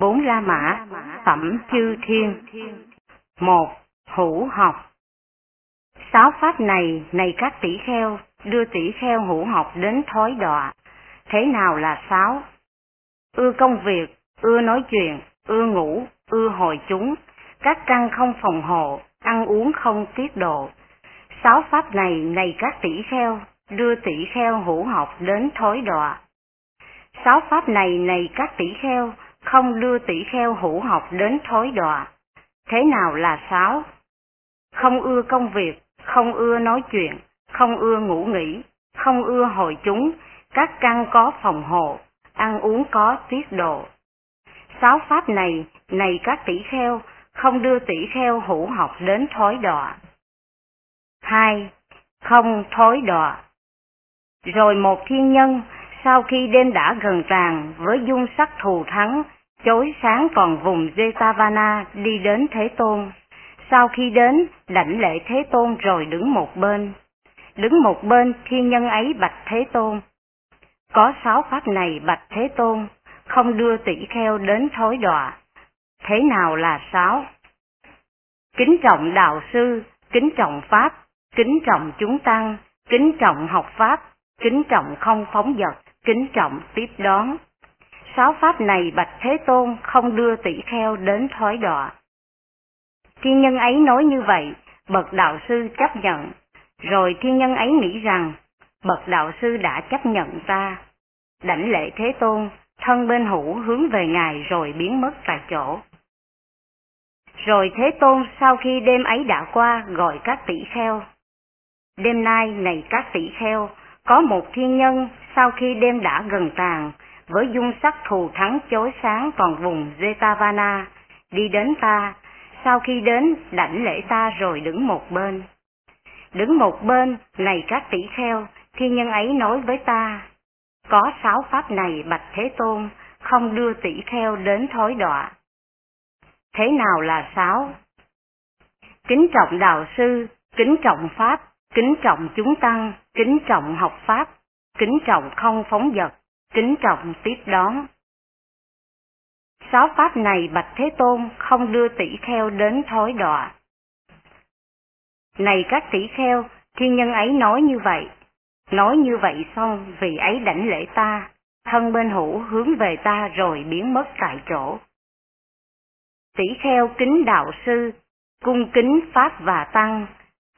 Bốn La Mã, Phẩm Chư Thiên. Một, Hữu học. Sáu pháp này, này các tỷ kheo, đưa tỷ kheo hữu học đến thói đọa. Thế nào là sáu? Ưa công việc, ưa nói chuyện, ưa ngủ, ưa hồi chúng, các căn không phòng hộ, ăn uống không tiết độ. Sáu pháp này, này các tỷ kheo, đưa tỷ kheo hữu học đến thối đọa. Sáu pháp này, này các tỷ kheo, không đưa tỷ kheo hữu học đến thối đọa. Thế nào là sáu? Không ưa công việc, không ưa nói chuyện, không ưa ngủ nghỉ, không ưa hội chúng, các căn có phòng hộ, ăn uống có tiết độ. Sáu pháp này, này các tỷ kheo, không đưa tỷ kheo hữu học đến thối đọa. Hai, không thối đọa. Rồi một thiên nhân, sau khi đêm đã gần tàn với dung sắc thù thắng, chối sáng còn vùng Jetavana đi đến Thế Tôn. Sau khi đến, đảnh lễ Thế Tôn rồi đứng một bên. Đứng một bên, thiên nhân ấy bạch Thế Tôn. Có sáu pháp này bạch Thế Tôn, không đưa tỷ kheo đến thối đọa. Thế nào là sáu? Kính trọng đạo sư, kính trọng pháp, kính trọng chúng tăng, kính trọng học pháp, kính trọng không phóng dật, kính trọng tiếp đón. Sáu pháp này bạch Thế Tôn không đưa tỷ kheo đến thói đọa. Thiên nhân ấy nói như vậy, bậc đạo sư chấp nhận, rồi thiên nhân ấy nghĩ rằng, bậc đạo sư đã chấp nhận ta. Đảnh lễ Thế Tôn, thân bên hữu hướng về Ngài rồi biến mất tại chỗ. Rồi Thế Tôn sau khi đêm ấy đã qua gọi các tỷ kheo. Đêm nay này các tỷ kheo, có một thiên nhân sau khi đêm đã gần tàn, với dung sắc thù thắng chói sáng toàn vùng Jetavana, đi đến ta, sau khi đến đảnh lễ ta rồi đứng một bên. Đứng một bên, này các tỷ kheo, thiên nhân ấy nói với ta, có sáu pháp này bạch Thế Tôn, không đưa tỷ kheo đến thối đọa. Thế nào là sáu? Kính trọng đạo sư, kính trọng pháp, kính trọng chúng tăng, kính trọng học pháp, kính trọng không phóng vật, kính trọng tiếp đón. Sáu pháp này bạch Thế Tôn không đưa tỷ kheo đến thối đọa. Này các tỷ kheo, thiên nhân ấy nói như vậy. Nói như vậy xong vì ấy đảnh lễ ta, thân bên hữu hướng về ta rồi biến mất tại chỗ. Tỷ kheo kính đạo sư, cung kính pháp và tăng,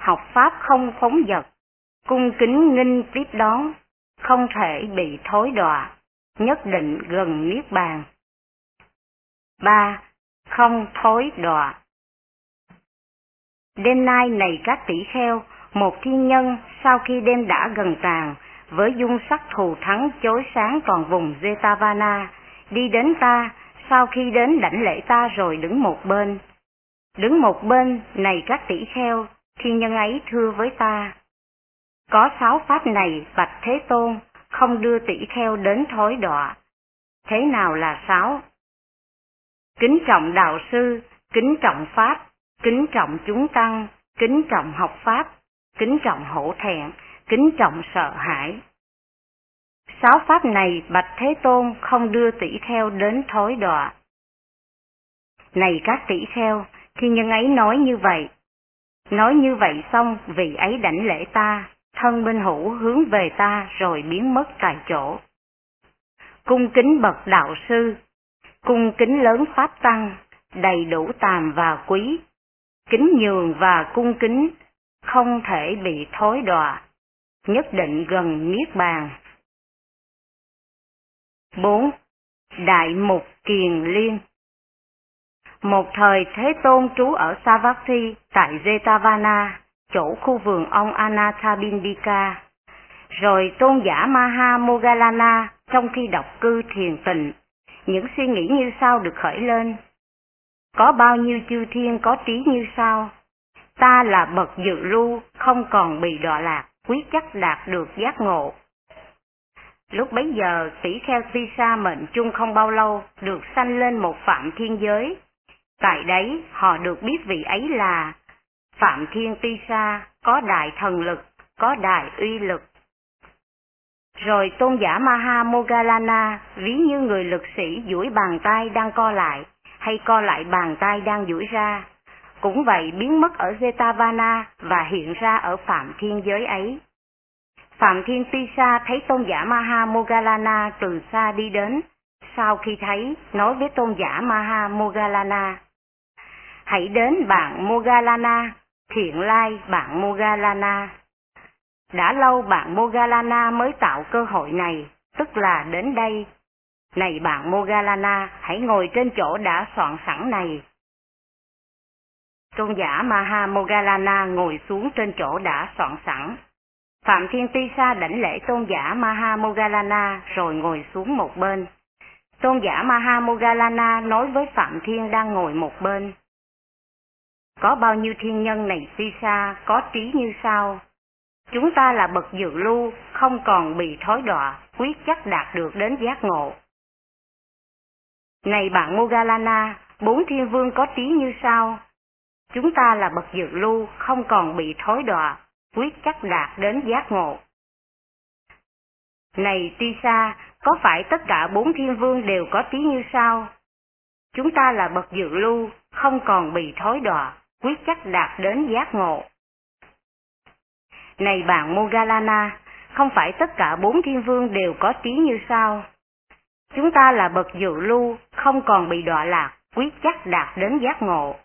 học pháp không phóng dật, cung kính nghinh tiếp đón, không thể bị thối đọa, nhất định gần niết bàn. 3. Không thối đọa Đêm nay này các tỷ kheo, một thiên nhân sau khi đêm đã gần tàn, với dung sắc thù thắng chối sáng toàn vùng Jetavana, đi đến ta, sau khi đến đảnh lễ ta rồi đứng một bên. Đứng một bên, này các tỷ kheo, thiên nhân ấy thưa với ta. Có sáu pháp này bạch Thế Tôn, không đưa tỷ kheo đến thối đọa. Thế nào là sáu? Kính trọng đạo sư, kính trọng pháp, kính trọng chúng tăng, kính trọng học pháp, kính trọng hổ thẹn, kính trọng sợ hãi. Sáu pháp này bạch Thế Tôn không đưa tỷ kheo đến thối đọa. Này các tỷ kheo, khi nhân ấy nói như vậy, nói như vậy xong vì ấy đảnh lễ ta, thân bên hữu hướng về ta rồi biến mất tại chỗ. Cung kính bậc đạo sư, cung kính lớn pháp tăng, đầy đủ tàm và quý, kính nhường và cung kính, không thể bị thối đọa, nhất định gần niết bàn. 4. Đại Mục Kiền Liên Một thời Thế Tôn trú ở Savatthi tại Jetavana, chỗ khu vườn ông Anathabindika, Rồi tôn giả Maha Mogalana trong khi đọc cư thiền tịnh, những suy nghĩ như sau được khởi lên. Có bao nhiêu chư thiên có trí như sau? Ta là bậc dự lưu, không còn bị đọa lạc, quyết chắc đạt được giác ngộ. Lúc bấy giờ, tỷ kheo Tisa mệnh chung không bao lâu, được sanh lên một phạm thiên giới. Tại đấy, họ được biết vị ấy là Phạm Thiên Tisa, có đại thần lực, có đại uy lực. Rồi tôn giả Maha Mogalana ví như người lực sĩ duỗi bàn tay đang co lại, hay co lại bàn tay đang duỗi ra. Cũng vậy biến mất ở Jetavana và hiện ra ở Phạm Thiên giới ấy. Phạm Thiên Tisa thấy tôn giả Maha Mogalana từ xa đi đến, sau khi thấy, nói với tôn giả Maha Mogalana. Hãy đến bạn Mogalana, thiện lai bạn Mogalana. Đã lâu bạn Mogalana mới tạo cơ hội này, tức là đến đây. Này bạn Mogalana, hãy ngồi trên chỗ đã soạn sẵn này. Tôn giả Maha Mogalana ngồi xuống trên chỗ đã soạn sẵn. Phạm Thiên Ti Sa đảnh lễ tôn giả Maha Mogalana rồi ngồi xuống một bên. Tôn giả Maha Mogalana nói với Phạm Thiên đang ngồi một bên. Có bao nhiêu thiên nhân này Ti Sa có trí như sao Chúng ta là bậc dự lưu, không còn bị thói đọa, quyết chắc đạt được đến giác ngộ. Này bạn Mogalana, bốn thiên vương có trí như sao Chúng ta là bậc dự lưu, không còn bị thói đọa, quyết chắc đạt đến giác ngộ. Này Tisa, có phải tất cả bốn thiên vương đều có trí như sao Chúng ta là bậc dự lưu, không còn bị thói đọa, quyết chắc đạt đến giác ngộ. Này bạn Mogalana, không phải tất cả bốn thiên vương đều có trí như sau. Chúng ta là bậc dự lưu, không còn bị đọa lạc, quyết chắc đạt đến giác ngộ.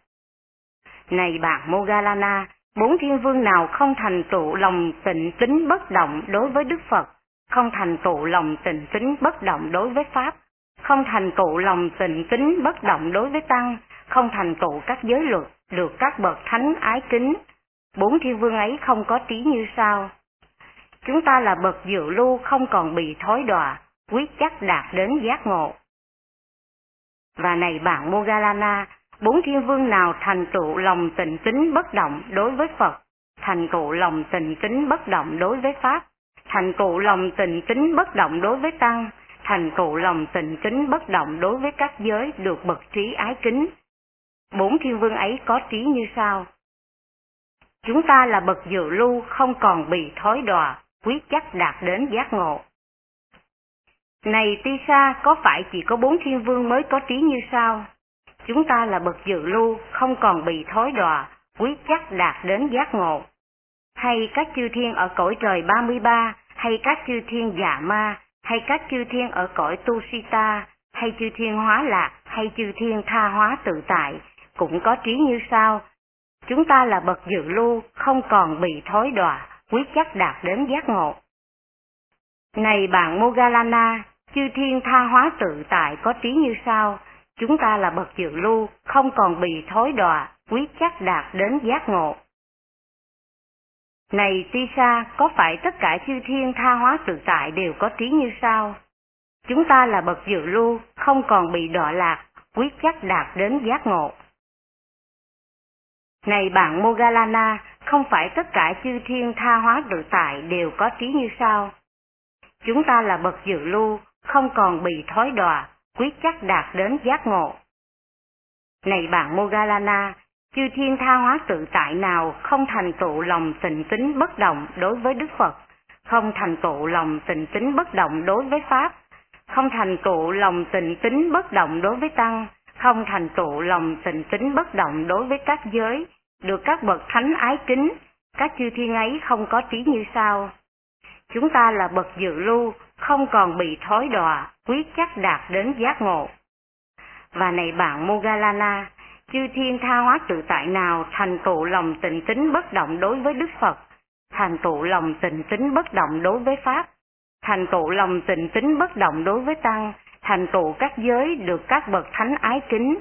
Này bạn Mogalana, bốn thiên vương nào không thành tựu lòng tịnh tính bất động đối với Đức Phật, không thành tựu lòng tịnh tính bất động đối với Pháp, không thành tựu lòng tịnh tính bất động đối với Tăng, không thành tựu các giới luật, được các bậc thánh ái kính. Bốn thiên vương ấy không có trí như sau. Chúng ta là bậc dự lưu không còn bị thói đọa, quyết chắc đạt đến giác ngộ. Và này bạn Mogalana, bốn thiên vương nào thành tựu lòng tình tính bất động đối với Phật, thành tựu lòng tình tính bất động đối với Pháp, thành tựu lòng tình tính bất động đối với Tăng, thành tựu lòng tình tính bất động đối với các giới được bậc trí ái kính. Bốn thiên vương ấy có trí như sau. Chúng ta là bậc dự lưu không còn bị thói đọa, quyết chắc đạt đến giác ngộ. Này Tisa, có phải chỉ có bốn thiên vương mới có trí như sao? Chúng ta là bậc dự lưu, không còn bị thói đọa, quyết chắc đạt đến giác ngộ. Hay các chư thiên ở cõi trời 33, hay các chư thiên dạ ma, hay các chư thiên ở cõi tu sita, hay chư thiên hóa lạc, hay chư thiên tha hóa tự tại, cũng có trí như sao. Chúng ta là bậc dự lưu, không còn bị thối đọa, quyết chắc đạt đến giác ngộ. Này bạn Mogalana, chư thiên tha hóa tự tại có trí như sau, chúng ta là bậc dự lưu, không còn bị thối đọa, quyết chắc đạt đến giác ngộ. Này Tisa, có phải tất cả chư thiên tha hóa tự tại đều có trí như sau? Chúng ta là bậc dự lưu, không còn bị đọa lạc, quyết chắc đạt đến giác ngộ. Này bạn Mogalana, không phải tất cả chư thiên tha hóa tự tại đều có trí như sau? Chúng ta là bậc dự lưu, không còn bị thói đọa, quyết chắc đạt đến giác ngộ. Này bạn Mogalana, chư thiên tha hóa tự tại nào không thành tựu lòng tình tính bất động đối với Đức Phật, không thành tựu lòng tình tính bất động đối với Pháp, không thành tựu lòng tình tính bất động đối với Tăng, không thành tựu lòng tình tính bất động đối với các giới, được các bậc thánh ái kính, các chư thiên ấy không có trí như sau. Chúng ta là bậc dự lưu, không còn bị thói đọa, quyết chắc đạt đến giác ngộ. Và này bạn Mogalana, chư thiên tha hóa tự tại nào thành tựu lòng tịnh tính bất động đối với Đức Phật, thành tựu lòng tịnh tính bất động đối với Pháp, thành tựu lòng tịnh tính bất động đối với Tăng, thành tựu các giới được các bậc thánh ái kính,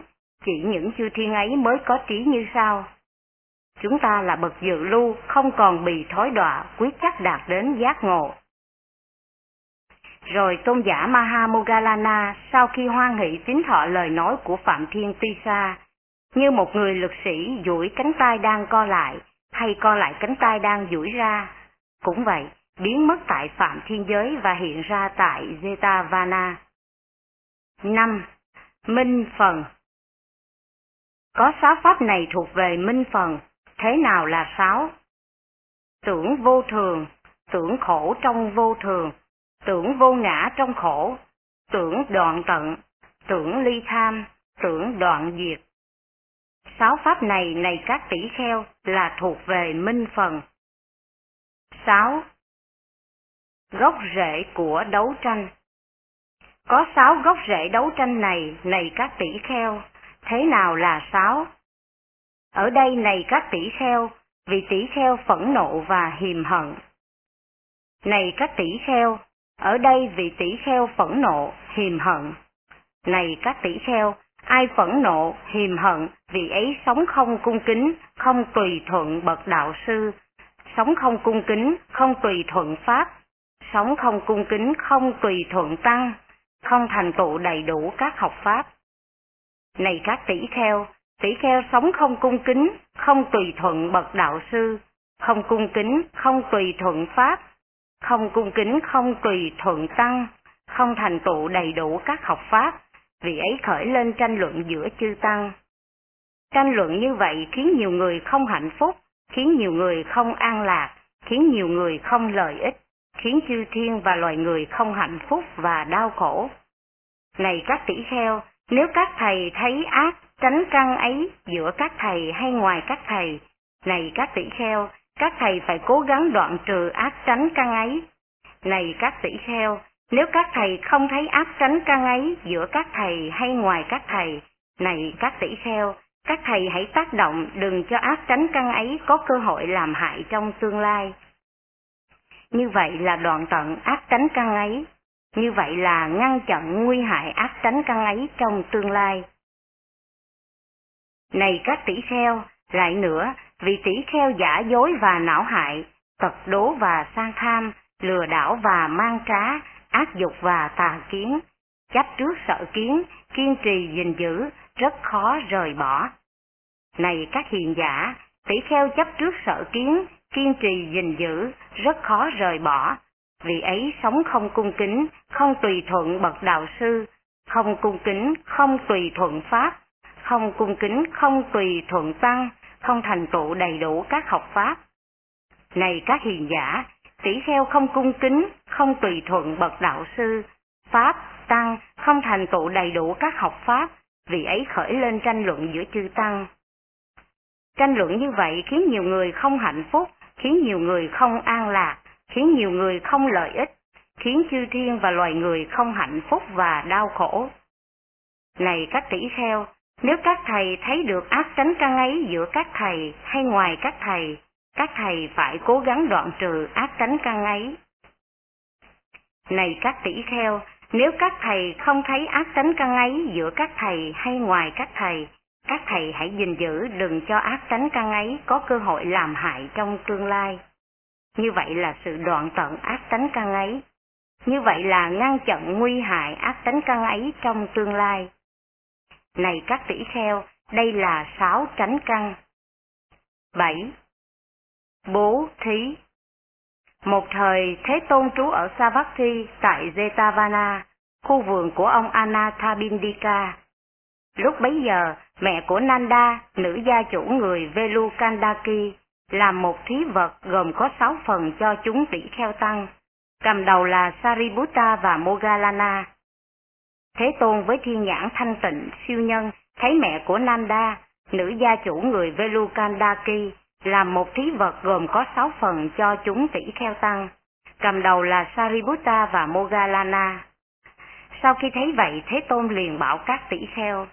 chỉ những chư thiên ấy mới có trí như sau. Chúng ta là bậc dự lưu, không còn bị thói đọa, quyết chắc đạt đến giác ngộ. Rồi tôn giả Maha Mogalana sau khi hoan hỷ tín thọ lời nói của Phạm Thiên Tisa, như một người lực sĩ duỗi cánh tay đang co lại, hay co lại cánh tay đang duỗi ra. Cũng vậy, biến mất tại Phạm Thiên Giới và hiện ra tại Jetavana. 5. Minh Phần Có sáu pháp này thuộc về Minh Phần, thế nào là sáu? Tưởng vô thường, tưởng khổ trong vô thường, tưởng vô ngã trong khổ, tưởng đoạn tận, tưởng ly tham, tưởng đoạn diệt. Sáu pháp này này các tỷ kheo là thuộc về minh phần. Sáu Gốc rễ của đấu tranh Có sáu gốc rễ đấu tranh này này các tỷ kheo, thế nào là sáu? Ở đây này các tỷ kheo, vì tỷ kheo phẫn nộ và hiềm hận. Này các tỷ kheo, ở đây vị tỷ kheo phẫn nộ, hiềm hận. Này các tỷ kheo, ai phẫn nộ, hiềm hận, vì ấy sống không cung kính, không tùy thuận bậc đạo sư, sống không cung kính, không tùy thuận pháp, sống không cung kính, không tùy thuận tăng, không thành tựu đầy đủ các học pháp. Này các tỷ kheo, tỷ kheo sống không cung kính, không tùy thuận bậc đạo sư, không cung kính, không tùy thuận pháp, không cung kính, không tùy thuận tăng, không thành tựu đầy đủ các học pháp, vì ấy khởi lên tranh luận giữa chư tăng. Tranh luận như vậy khiến nhiều người không hạnh phúc, khiến nhiều người không an lạc, khiến nhiều người không lợi ích, khiến chư thiên và loài người không hạnh phúc và đau khổ. Này các tỷ kheo, nếu các thầy thấy ác tránh căn ấy giữa các thầy hay ngoài các thầy, này các tỷ kheo, các thầy phải cố gắng đoạn trừ ác tránh căn ấy. Này các tỷ kheo, nếu các thầy không thấy ác tránh căn ấy giữa các thầy hay ngoài các thầy, này các tỷ kheo, các thầy hãy tác động đừng cho ác tránh căn ấy có cơ hội làm hại trong tương lai. Như vậy là đoạn tận ác tránh căn ấy, như vậy là ngăn chặn nguy hại ác tránh căn ấy trong tương lai. Này các tỷ kheo, lại nữa, vì tỷ kheo giả dối và não hại, tật đố và sang tham, lừa đảo và mang trá, ác dục và tà kiến, chấp trước sợ kiến, kiên trì gìn giữ, rất khó rời bỏ. Này các hiền giả, tỷ kheo chấp trước sợ kiến, kiên trì gìn giữ, rất khó rời bỏ, vì ấy sống không cung kính, không tùy thuận bậc đạo sư, không cung kính, không tùy thuận pháp, không cung kính, không tùy thuận tăng, không thành tựu đầy đủ các học pháp. Này các hiền giả, tỷ kheo không cung kính, không tùy thuận bậc đạo sư, pháp, tăng, không thành tựu đầy đủ các học pháp, vì ấy khởi lên tranh luận giữa chư tăng. Tranh luận như vậy khiến nhiều người không hạnh phúc, khiến nhiều người không an lạc, khiến nhiều người không lợi ích, khiến chư thiên và loài người không hạnh phúc và đau khổ. Này các tỷ kheo, nếu các thầy thấy được ác tránh căn ấy giữa các thầy hay ngoài các thầy, các thầy phải cố gắng đoạn trừ ác tránh căn ấy. Này các tỷ kheo, nếu các thầy không thấy ác tránh căn ấy giữa các thầy hay ngoài các thầy, các thầy hãy gìn giữ đừng cho ác tránh căn ấy có cơ hội làm hại trong tương lai. Như vậy là sự đoạn tận ác tánh căn ấy. Như vậy là ngăn chặn nguy hại ác tánh căn ấy trong tương lai. Này các tỷ kheo, đây là sáu tránh căn. 7. Bố thí Một thời Thế Tôn trú ở Savatthi tại Jetavana, khu vườn của ông Anathabindika. Lúc bấy giờ, mẹ của Nanda, nữ gia chủ người Velukandaki, làm một thí vật gồm có sáu phần cho chúng tỷ kheo tăng, cầm đầu là Sariputta và Mogalana. Thế Tôn với thiên nhãn thanh tịnh siêu nhân thấy mẹ của Nanda, nữ gia chủ người Velukandaki, làm một thí vật gồm có sáu phần cho chúng tỷ kheo tăng, cầm đầu là Sariputta và Mogalana. Sau khi thấy vậy, Thế Tôn liền bảo các tỷ kheo.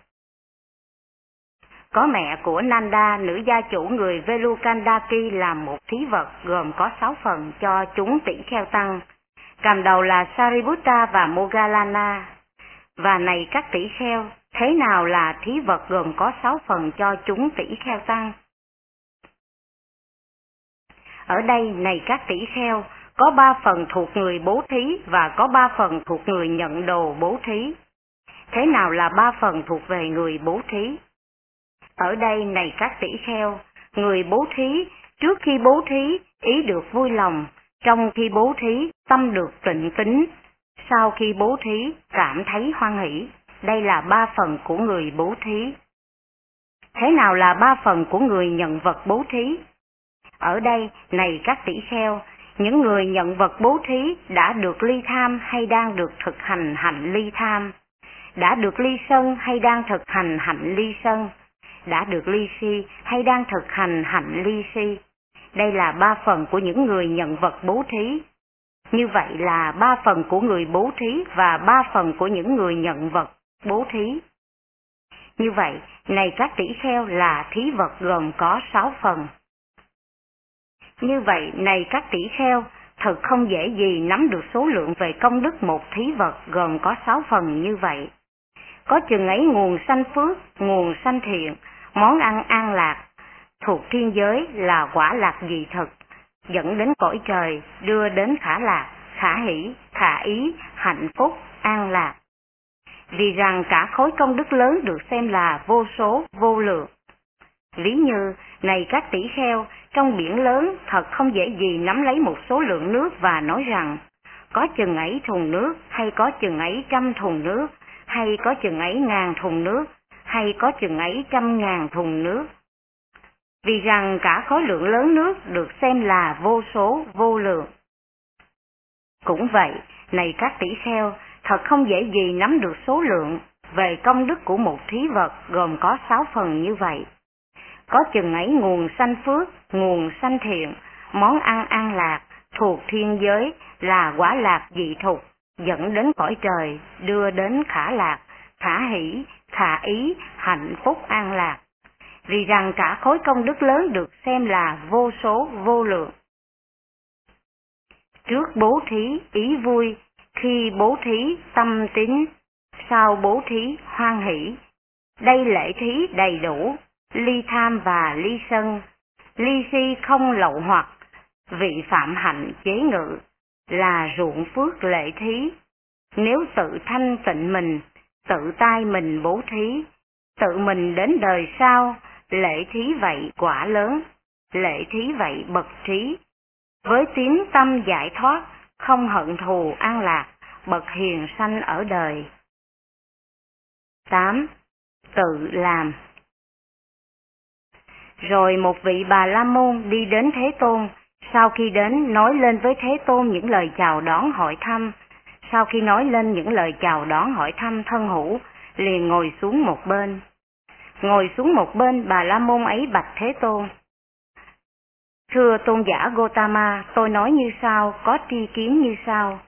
Có mẹ của Nanda, nữ gia chủ người Velukandaki làm một thí vật gồm có sáu phần cho chúng tỷ kheo tăng, cầm đầu là Sariputta và Mogalana. Và này các tỷ kheo, thế nào là thí vật gồm có sáu phần cho chúng tỷ kheo tăng? Ở đây này các tỷ kheo, có ba phần thuộc người bố thí và có ba phần thuộc người nhận đồ bố thí. Thế nào là ba phần thuộc về người bố thí? Ở đây này các tỷ kheo, người bố thí, trước khi bố thí, ý được vui lòng, trong khi bố thí, tâm được tịnh tính, sau khi bố thí, cảm thấy hoan hỷ. Đây là ba phần của người bố thí. Thế nào là ba phần của người nhận vật bố thí? Ở đây, này các tỷ kheo, những người nhận vật bố thí đã được ly tham hay đang được thực hành hạnh ly tham, đã được ly sân hay đang thực hành hạnh ly sân, đã được ly si hay đang thực hành hạnh ly si. Đây là ba phần của những người nhận vật bố thí. Như vậy là ba phần của người bố thí và ba phần của những người nhận vật bố thí. Như vậy, này các tỷ kheo là thí vật gồm có sáu phần. Như vậy, này các tỷ kheo, thật không dễ gì nắm được số lượng về công đức một thí vật gồm có sáu phần như vậy. Có chừng ấy nguồn sanh phước, nguồn sanh thiện, món ăn an lạc, thuộc thiên giới là quả lạc dị thực, dẫn đến cõi trời, đưa đến khả lạc, khả hỷ, khả ý, hạnh phúc, an lạc. Vì rằng cả khối công đức lớn được xem là vô số, vô lượng. Ví như, này các tỷ kheo, trong biển lớn thật không dễ gì nắm lấy một số lượng nước và nói rằng, có chừng ấy thùng nước, hay có chừng ấy trăm thùng nước, hay có chừng ấy ngàn thùng nước, hay có chừng ấy trăm ngàn thùng nước. Vì rằng cả khối lượng lớn nước được xem là vô số, vô lượng. Cũng vậy, này các tỷ kheo, thật không dễ gì nắm được số lượng về công đức của một thí vật gồm có sáu phần như vậy. Có chừng ấy nguồn sanh phước, nguồn sanh thiện, món ăn an lạc, thuộc thiên giới là quả lạc dị thục, dẫn đến cõi trời, đưa đến khả lạc, khả hỷ, khả ý, hạnh phúc an lạc. Vì rằng cả khối công đức lớn được xem là vô số vô lượng. Trước bố thí ý vui, khi bố thí tâm tín, sau bố thí hoan hỷ. Đây lễ thí đầy đủ, ly tham và ly sân, ly si không lậu hoặc, vị phạm hạnh chế ngự, là ruộng phước lệ thí. Nếu tự thanh tịnh mình, tự tay mình bố thí, tự mình đến đời sau, lệ thí vậy quả lớn, lệ thí vậy bậc trí. Với tín tâm giải thoát, không hận thù an lạc, bậc hiền sanh ở đời. 8. Tự làm Rồi một vị bà La Môn đi đến Thế Tôn, sau khi đến nói lên với Thế Tôn những lời chào đón hỏi thăm, sau khi nói lên những lời chào đón hỏi thăm thân hữu, liền ngồi xuống một bên. Ngồi xuống một bên bà La Môn ấy bạch Thế Tôn. Thưa tôn giả Gotama, tôi nói như sau, có tri kiến như sau.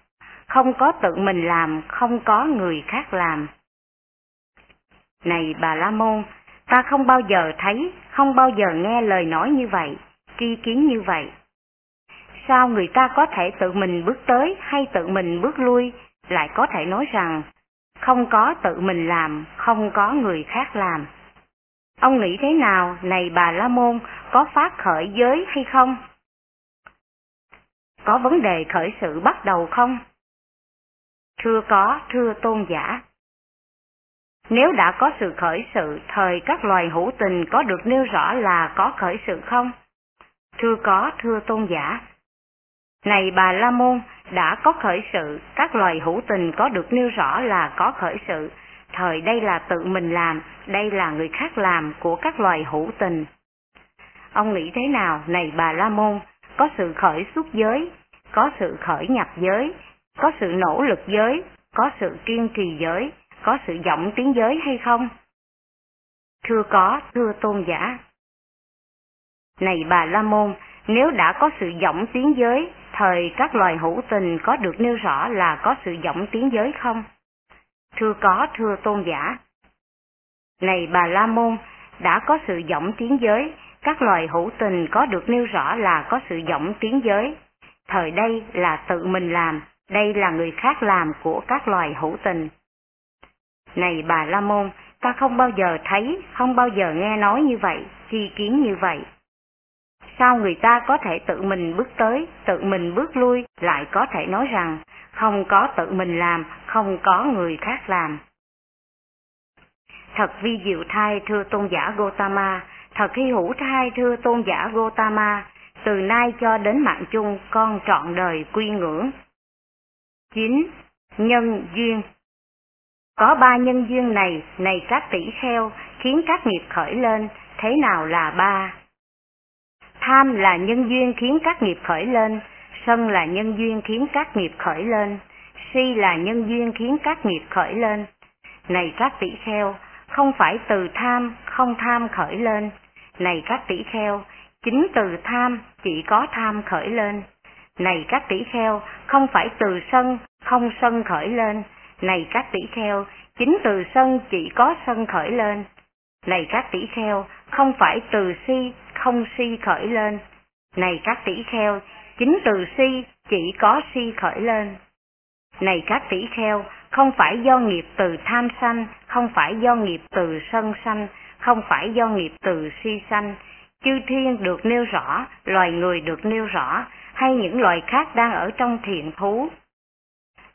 Không có tự mình làm, không có người khác làm. Này bà La Môn, ta không bao giờ thấy, không bao giờ nghe lời nói như vậy, tri kiến như vậy. Sao người ta có thể tự mình bước tới hay tự mình bước lui, lại có thể nói rằng không có tự mình làm, không có người khác làm. Ông nghĩ thế nào, này bà La Môn, có phát khởi giới hay không? Có vấn đề khởi sự bắt đầu không? Thưa có, thưa tôn giả. Nếu đã có sự khởi sự, thời các loài hữu tình có được nêu rõ là có khởi sự không? Thưa có, thưa tôn giả. Này bà La Môn, đã có khởi sự, các loài hữu tình có được nêu rõ là có khởi sự, thời đây là tự mình làm, đây là người khác làm của các loài hữu tình. Ông nghĩ thế nào, này bà La Môn, có sự khởi xuất giới, có sự khởi nhập giới, có sự nỗ lực giới, có sự kiên trì giới, có sự giọng tiếng giới hay không? Thưa có, thưa tôn giả. Này bà La Môn, nếu đã có sự giọng tiếng giới, thời các loài hữu tình có được nêu rõ là có sự giọng tiếng giới không? Thưa có, thưa tôn giả. Này bà La Môn, đã có sự giọng tiếng giới, các loài hữu tình có được nêu rõ là có sự giọng tiếng giới. Thời đây là tự mình làm, đây là người khác làm của các loài hữu tình. Này bà La Môn, ta không bao giờ thấy, không bao giờ nghe nói như vậy, chi kiến như vậy. Sao người ta có thể tự mình bước tới, tự mình bước lui, lại có thể nói rằng không có tự mình làm, không có người khác làm. Thật vi diệu thai thưa tôn giả Gotama, thật hy hữu thai thưa tôn giả Gotama, từ nay cho đến mạng chung con trọn đời quy ngưỡng. 9. Nhân duyên Có ba nhân duyên này, này các tỷ kheo, khiến các nghiệp khởi lên, thế nào là ba? Tham là nhân duyên khiến các nghiệp khởi lên, Sân là nhân duyên khiến các nghiệp khởi lên, si là nhân duyên khiến các nghiệp khởi lên. Này các tỷ kheo, không phải từ tham, không tham khởi lên. Này các tỷ kheo, chính từ tham, chỉ có tham khởi lên. Này các tỷ kheo, không phải từ sân, không sân khởi lên. Này các tỷ kheo, chính từ sân chỉ có sân khởi lên. Này các tỷ kheo, không phải từ si, không si khởi lên. Này các tỷ kheo, chính từ si chỉ có si khởi lên. Này các tỷ kheo, không phải do nghiệp từ tham sanh, không phải do nghiệp từ sân sanh, không phải do nghiệp từ si sanh. Chư thiên được nêu rõ, loài người được nêu rõ, hay những loài khác đang ở trong thiện thú.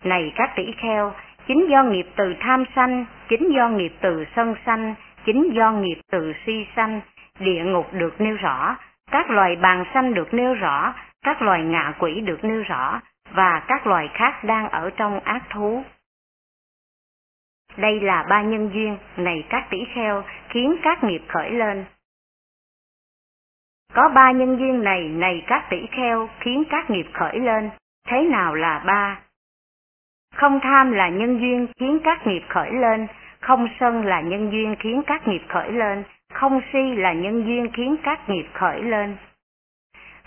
Này các tỷ kheo, chính do nghiệp từ tham sanh, chính do nghiệp từ sân sanh, chính do nghiệp từ si sanh, địa ngục được nêu rõ, các loài bàn sanh được nêu rõ, các loài ngạ quỷ được nêu rõ, và các loài khác đang ở trong ác thú. Đây là ba nhân duyên này các tỷ kheo khiến các nghiệp khởi lên. Có ba nhân duyên này này các tỷ kheo khiến các nghiệp khởi lên. Thế nào là ba? Không tham là nhân duyên khiến các nghiệp khởi lên, không sân là nhân duyên khiến các nghiệp khởi lên, không si là nhân duyên khiến các nghiệp khởi lên.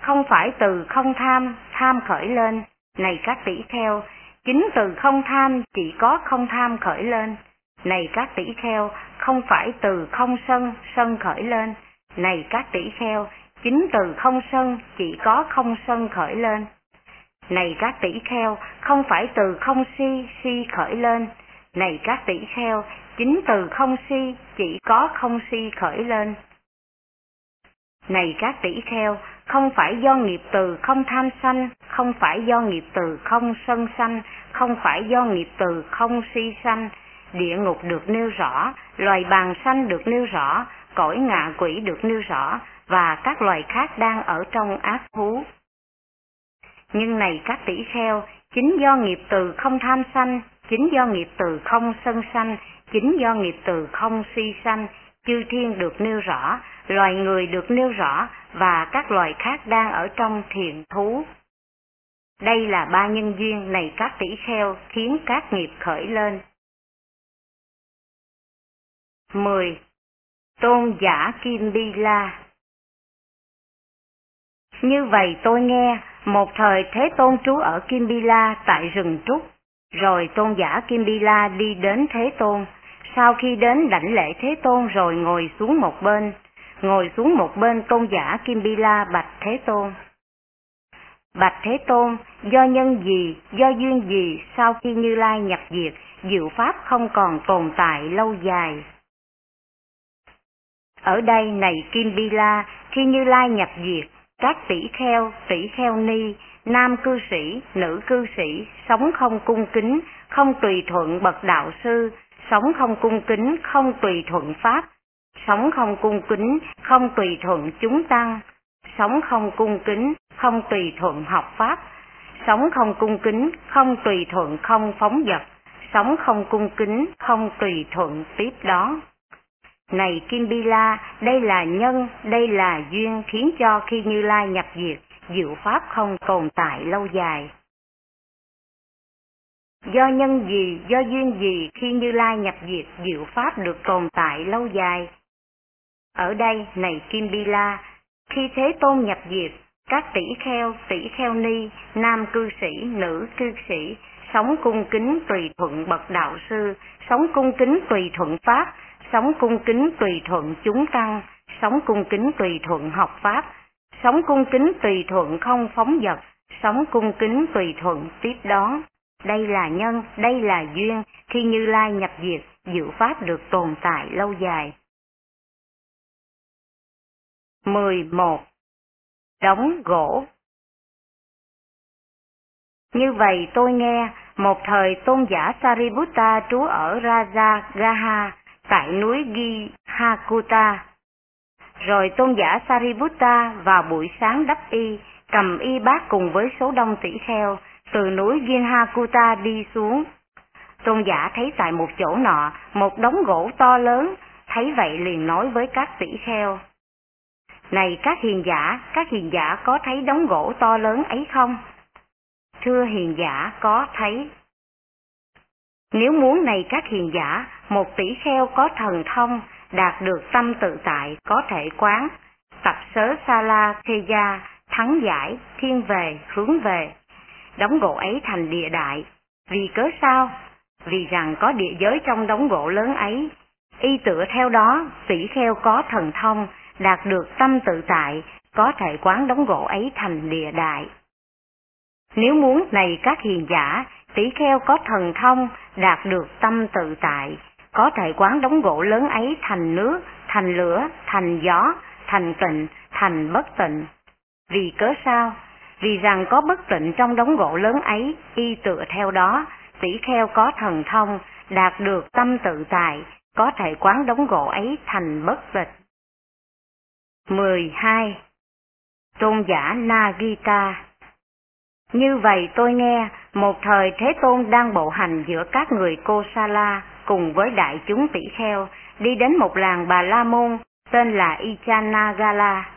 Không phải từ không tham, tham khởi lên, này các tỷ kheo, chính từ không tham chỉ có không tham khởi lên. Này các tỷ kheo, không phải từ không sân, sân khởi lên. Này các tỷ kheo, chính từ không sân chỉ có không sân khởi lên. Này các tỷ kheo, không phải từ không si, si khởi lên. Này các tỷ kheo, chính từ không si chỉ có không si khởi lên. Này các tỷ kheo, không phải do nghiệp từ không tham sanh, không phải do nghiệp từ không sân sanh, không phải do nghiệp từ không si sanh. Địa ngục được nêu rõ, loài bàn sanh được nêu rõ, cõi ngạ quỷ được nêu rõ, và các loài khác đang ở trong ác thú. Nhưng này các tỷ kheo, chính do nghiệp từ không tham sanh, chính do nghiệp từ không sân sanh, chính do nghiệp từ không si sanh, chư thiên được nêu rõ, loài người được nêu rõ và các loài khác đang ở trong thiền thú. Đây là ba nhân duyên này các tỷ kheo khiến các nghiệp khởi lên. 10. Tôn giả Kim Bi La Như vậy tôi nghe, một thời Thế Tôn trú ở Kim Bi La tại rừng Trúc, rồi tôn giả Kim Bi La đi đến Thế Tôn, sau khi đến đảnh lễ Thế Tôn rồi ngồi xuống một bên, ngồi xuống một bên tôn giả Kim Bi La bạch Thế Tôn. Bạch Thế Tôn, do nhân gì, do duyên gì sau khi Như Lai nhập diệt, diệu pháp không còn tồn tại lâu dài. Ở đây này Kim Bi La, khi Như Lai nhập diệt, các tỷ kheo, tỷ kheo ni, nam cư sĩ, nữ cư sĩ, sống không cung kính, không tùy thuận bậc đạo sư, sống không cung kính, không tùy thuận pháp, sống không cung kính, không tùy thuận chúng tăng, sống không cung kính, không tùy thuận học pháp, sống không cung kính, không tùy thuận không phóng vật, sống không cung kính, không tùy thuận tiếp đó. Này Kim Bi La, đây là nhân, đây là duyên khiến cho khi Như Lai nhập diệt, diệu pháp không tồn tại lâu dài. Do nhân gì, do duyên gì khi Như Lai nhập diệt, diệu pháp được tồn tại lâu dài? Ở đây, này Kim Bi La, khi Thế Tôn nhập diệt, các tỷ kheo, tỷ kheo ni, nam cư sĩ, nữ cư sĩ, sống cung kính tùy thuận bậc đạo sư, sống cung kính tùy thuận pháp, sống cung kính tùy thuận chúng tăng, sống cung kính tùy thuận học pháp, sống cung kính tùy thuận không phóng vật, sống cung kính tùy thuận tiếp đón Đây là nhân, đây là duyên, khi Như Lai nhập diệt, diệu pháp được tồn tại lâu dài. 11. Đóng gỗ Như vậy tôi nghe, một thời tôn giả Sariputta trú ở Raja Gaha, tại núi Gihakuta. Rồi tôn giả Sariputta vào buổi sáng đắp y, cầm y bát cùng với số đông tỷ kheo, từ núi Gihakuta đi xuống. Tôn giả thấy tại một chỗ nọ, một đống gỗ to lớn, thấy vậy liền nói với các tỷ kheo. Này các hiền giả, các hiền giả có thấy đống gỗ to lớn ấy không? thưa hiền giả có thấy. Nếu muốn này các hiền giả, một tỷ kheo có thần thông, đạt được tâm tự tại, có thể quán, tập sớ sa la khê gia, thắng giải, thiên về, hướng về. Đóng gỗ ấy thành địa đại. Vì cớ sao? Vì rằng có địa giới trong đống gỗ lớn ấy. Y tựa theo đó, tỷ kheo có thần thông, đạt được tâm tự tại, có thể quán đóng gỗ ấy thành địa đại. Nếu muốn này các hiền giả, tỷ kheo có thần thông, đạt được tâm tự tại, có thể quán đóng gỗ lớn ấy thành nước, thành lửa, thành gió, thành tịnh, thành bất tịnh. Vì cớ sao? Vì rằng có bất tịnh trong đống gỗ lớn ấy, y tựa theo đó, tỷ kheo có thần thông, đạt được tâm tự tại, có thể quán đống gỗ ấy thành bất tịch. 12. Tôn giả Nagita Như vậy tôi nghe, một thời Thế Tôn đang bộ hành giữa các người Kosala cùng với đại chúng tỷ kheo, đi đến một làng Bà La Môn tên là Ichanagala.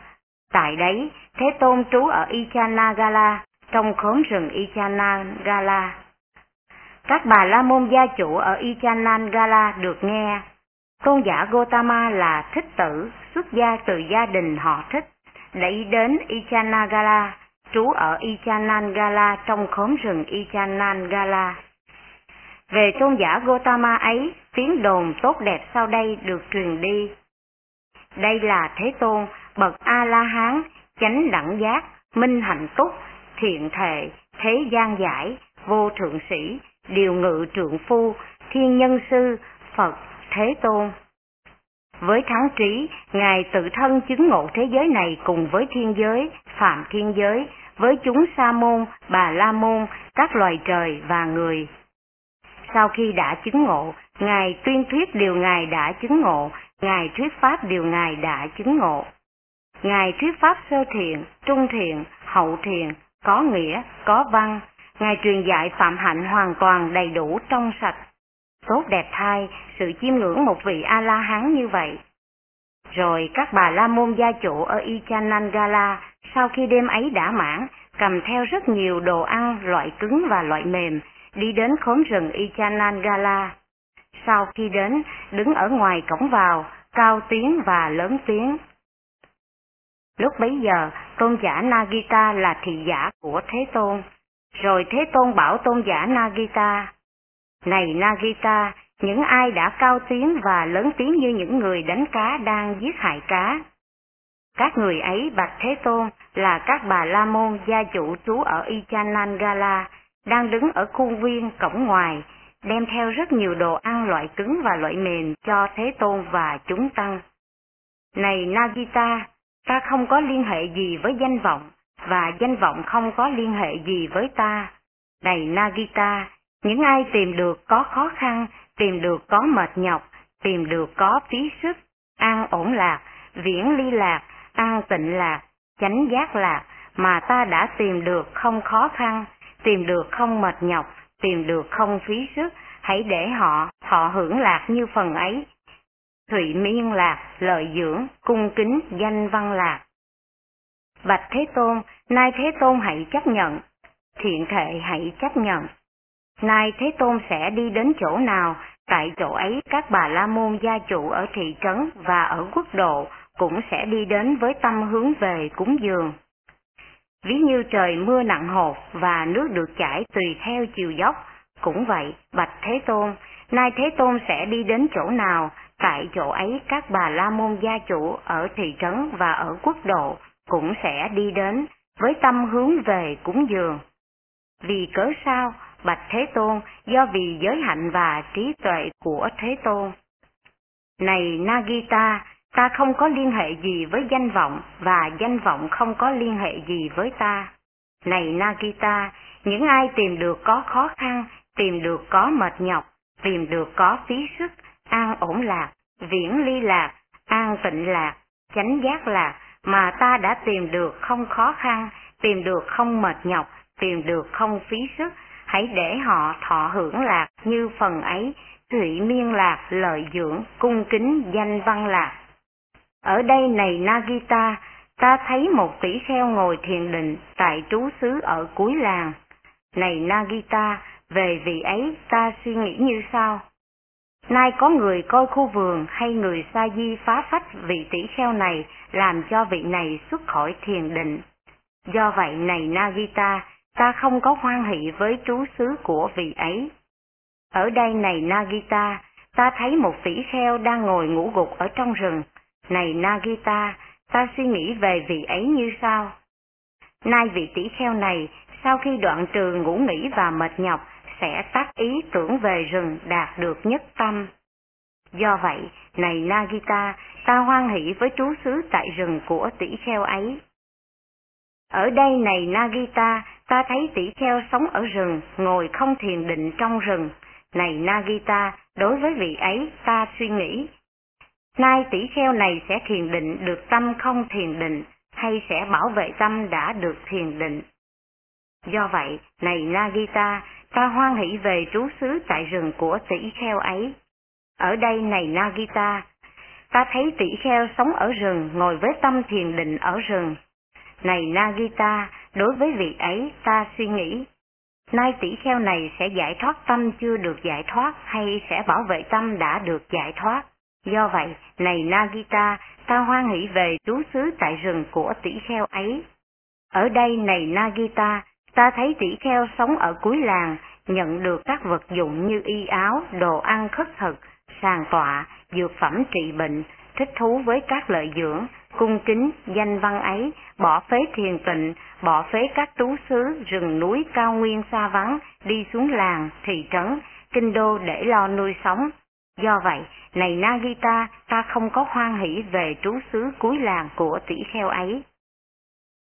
Tại đấy, Thế Tôn trú ở Ichanagala, trong khóm rừng Ichanagala. Các bà La Môn gia chủ ở Ichanagala được nghe. Tôn giả Gotama là thích tử, xuất gia từ gia đình họ thích, đẩy đến Ichanagala, trú ở Ichanangala trong khóm rừng Ichanangala. Về tôn giả Gotama ấy, tiếng đồn tốt đẹp sau đây được truyền đi. Đây là Thế Tôn, bậc A-la-hán, chánh đẳng giác, minh hạnh túc, thiện thệ, thế gian giải, vô thượng sĩ, điều ngự trượng phu, thiên nhân sư, Phật, Thế Tôn. Với thắng trí, Ngài tự thân chứng ngộ thế giới này cùng với thiên giới, phạm thiên giới, với chúng sa môn, bà la môn, các loài trời và người. Sau khi đã chứng ngộ, Ngài tuyên thuyết điều Ngài đã chứng ngộ, Ngài thuyết pháp điều Ngài đã chứng ngộ. Ngài thuyết pháp sơ thiện, trung thiện, hậu thiện, có nghĩa, có văn. Ngài truyền dạy phạm hạnh hoàn toàn đầy đủ trong sạch. Tốt đẹp thay, sự chiêm ngưỡng một vị A-la-hán như vậy. Rồi các bà la môn gia chủ ở Ichanangala, sau khi đêm ấy đã mãn, cầm theo rất nhiều đồ ăn loại cứng và loại mềm, đi đến khóm rừng Ichanangala. Sau khi đến, đứng ở ngoài cổng vào, cao tiếng và lớn tiếng. Lúc bấy giờ, tôn giả Nagita là thị giả của Thế Tôn. Rồi Thế Tôn bảo tôn giả Nagita, này Nagita, những ai đã cao tiếng và lớn tiếng như những người đánh cá đang giết hại cá. Các người ấy bạch Thế Tôn là các bà La Môn gia chủ trú ở Ichanangala, đang đứng ở khuôn viên cổng ngoài, đem theo rất nhiều đồ ăn loại cứng và loại mềm cho Thế Tôn và chúng tăng. Này Nagita, ta không có liên hệ gì với danh vọng, và danh vọng không có liên hệ gì với ta. Này Nagita, những ai tìm được có khó khăn, tìm được có mệt nhọc, tìm được có phí sức, an ổn lạc, viễn ly lạc, an tịnh lạc, chánh giác lạc, mà ta đã tìm được không khó khăn, tìm được không mệt nhọc, tìm được không phí sức, hãy để họ thọ hưởng lạc như phần ấy. Thụy miên lạc, lợi dưỡng, cung kính, danh văn lạc. Bạch Thế Tôn, nay Thế Tôn hãy chấp nhận, thiện thệ hãy chấp nhận. Nay Thế Tôn sẽ đi đến chỗ nào, tại chỗ ấy các bà la môn gia chủ ở thị trấn và ở quốc độ cũng sẽ đi đến với tâm hướng về cúng dường. Ví như trời mưa nặng hột và nước được chảy tùy theo chiều dốc, cũng vậy, Bạch Thế Tôn, nay Thế Tôn sẽ đi đến chỗ nào, tại chỗ ấy các bà la môn gia chủ ở thị trấn và ở quốc độ cũng sẽ đi đến với tâm hướng về cúng dường. Vì cớ sao, Bạch Thế Tôn, do vì giới hạnh và trí tuệ của Thế Tôn. Này Nagita, ta không có liên hệ gì với danh vọng và danh vọng không có liên hệ gì với ta. Này Nagita, những ai tìm được có khó khăn, tìm được có mệt nhọc, tìm được có phí sức, an ổn lạc, viễn ly lạc, an tịnh lạc, chánh giác lạc, mà ta đã tìm được không khó khăn, tìm được không mệt nhọc, tìm được không phí sức, hãy để họ thọ hưởng lạc như phần ấy, thủy miên lạc, lợi dưỡng, cung kính, danh văn lạc. Ở đây này Nagita, ta thấy một tỷ kheo ngồi thiền định tại trú xứ ở cuối làng. này Nagita, về vị ấy ta suy nghĩ như sau. Nay có người coi khu vườn hay người sa di phá phách vị tỷ kheo này làm cho vị này xuất khỏi thiền định. Do vậy này Nagita, ta không có hoan hỷ với trú xứ của vị ấy. Ở đây này Nagita, ta thấy một tỷ kheo đang ngồi ngủ gục ở trong rừng. Này Nagita, ta suy nghĩ về vị ấy như sau. Nay vị tỷ kheo này, sau khi đoạn trừ ngủ nghỉ và mệt nhọc, sẽ tác ý tưởng về rừng đạt được nhất tâm. Do vậy, này Nagita, ta hoan hỷ với trú xứ tại rừng của tỷ kheo ấy. Ở đây này Nagita, ta thấy tỷ kheo sống ở rừng, ngồi không thiền định trong rừng. Này Nagita, đối với vị ấy ta suy nghĩ. Nay tỷ kheo này sẽ thiền định được tâm không thiền định, hay sẽ bảo vệ tâm đã được thiền định. Do vậy, này Nagita, ta hoan hỷ về trú xứ tại rừng của tỷ kheo ấy. Ở đây này Nagita, ta thấy tỷ kheo sống ở rừng ngồi với tâm thiền định ở rừng. Này Nagita, đối với vị ấy ta suy nghĩ, nay tỷ kheo này sẽ giải thoát tâm chưa được giải thoát hay sẽ bảo vệ tâm đã được giải thoát. Do vậy, này Nagita, ta hoan hỷ về trú xứ tại rừng của tỷ kheo ấy. Ở đây này Nagita, ta thấy tỷ kheo sống ở cuối làng, nhận được các vật dụng như y áo, đồ ăn khất thực, sàn tọa, dược phẩm trị bệnh, thích thú với các lợi dưỡng, cung kính, danh văn ấy, bỏ phế thiền tịnh, bỏ phế các tú xứ, rừng núi cao nguyên xa vắng, đi xuống làng, thị trấn, kinh đô để lo nuôi sống. Do vậy, này Nagita, ta không có hoan hỷ về trú xứ cuối làng của tỷ kheo ấy.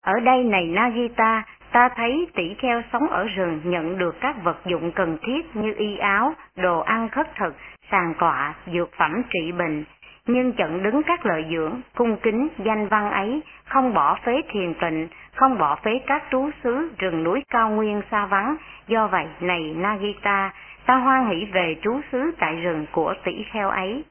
Ở đây này Nagita, ta thấy tỷ kheo sống ở rừng nhận được các vật dụng cần thiết như y áo, đồ ăn khất thực, sàn cọa dược phẩm trị bệnh, nhưng chận đứng các lợi dưỡng, cung kính, danh văn ấy, không bỏ phế thiền tịnh, không bỏ phế các trú xứ, rừng núi cao nguyên xa vắng. Do vậy, này Nagita, ta hoan hỷ về trú xứ tại rừng của tỷ kheo ấy.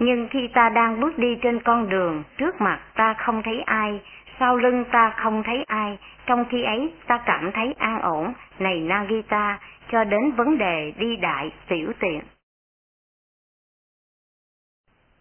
Nhưng khi ta đang bước đi trên con đường, trước mặt ta không thấy ai, sau lưng ta không thấy ai, trong khi ấy ta cảm thấy an ổn, này Nagita, cho đến vấn đề đi đại tiểu tiện.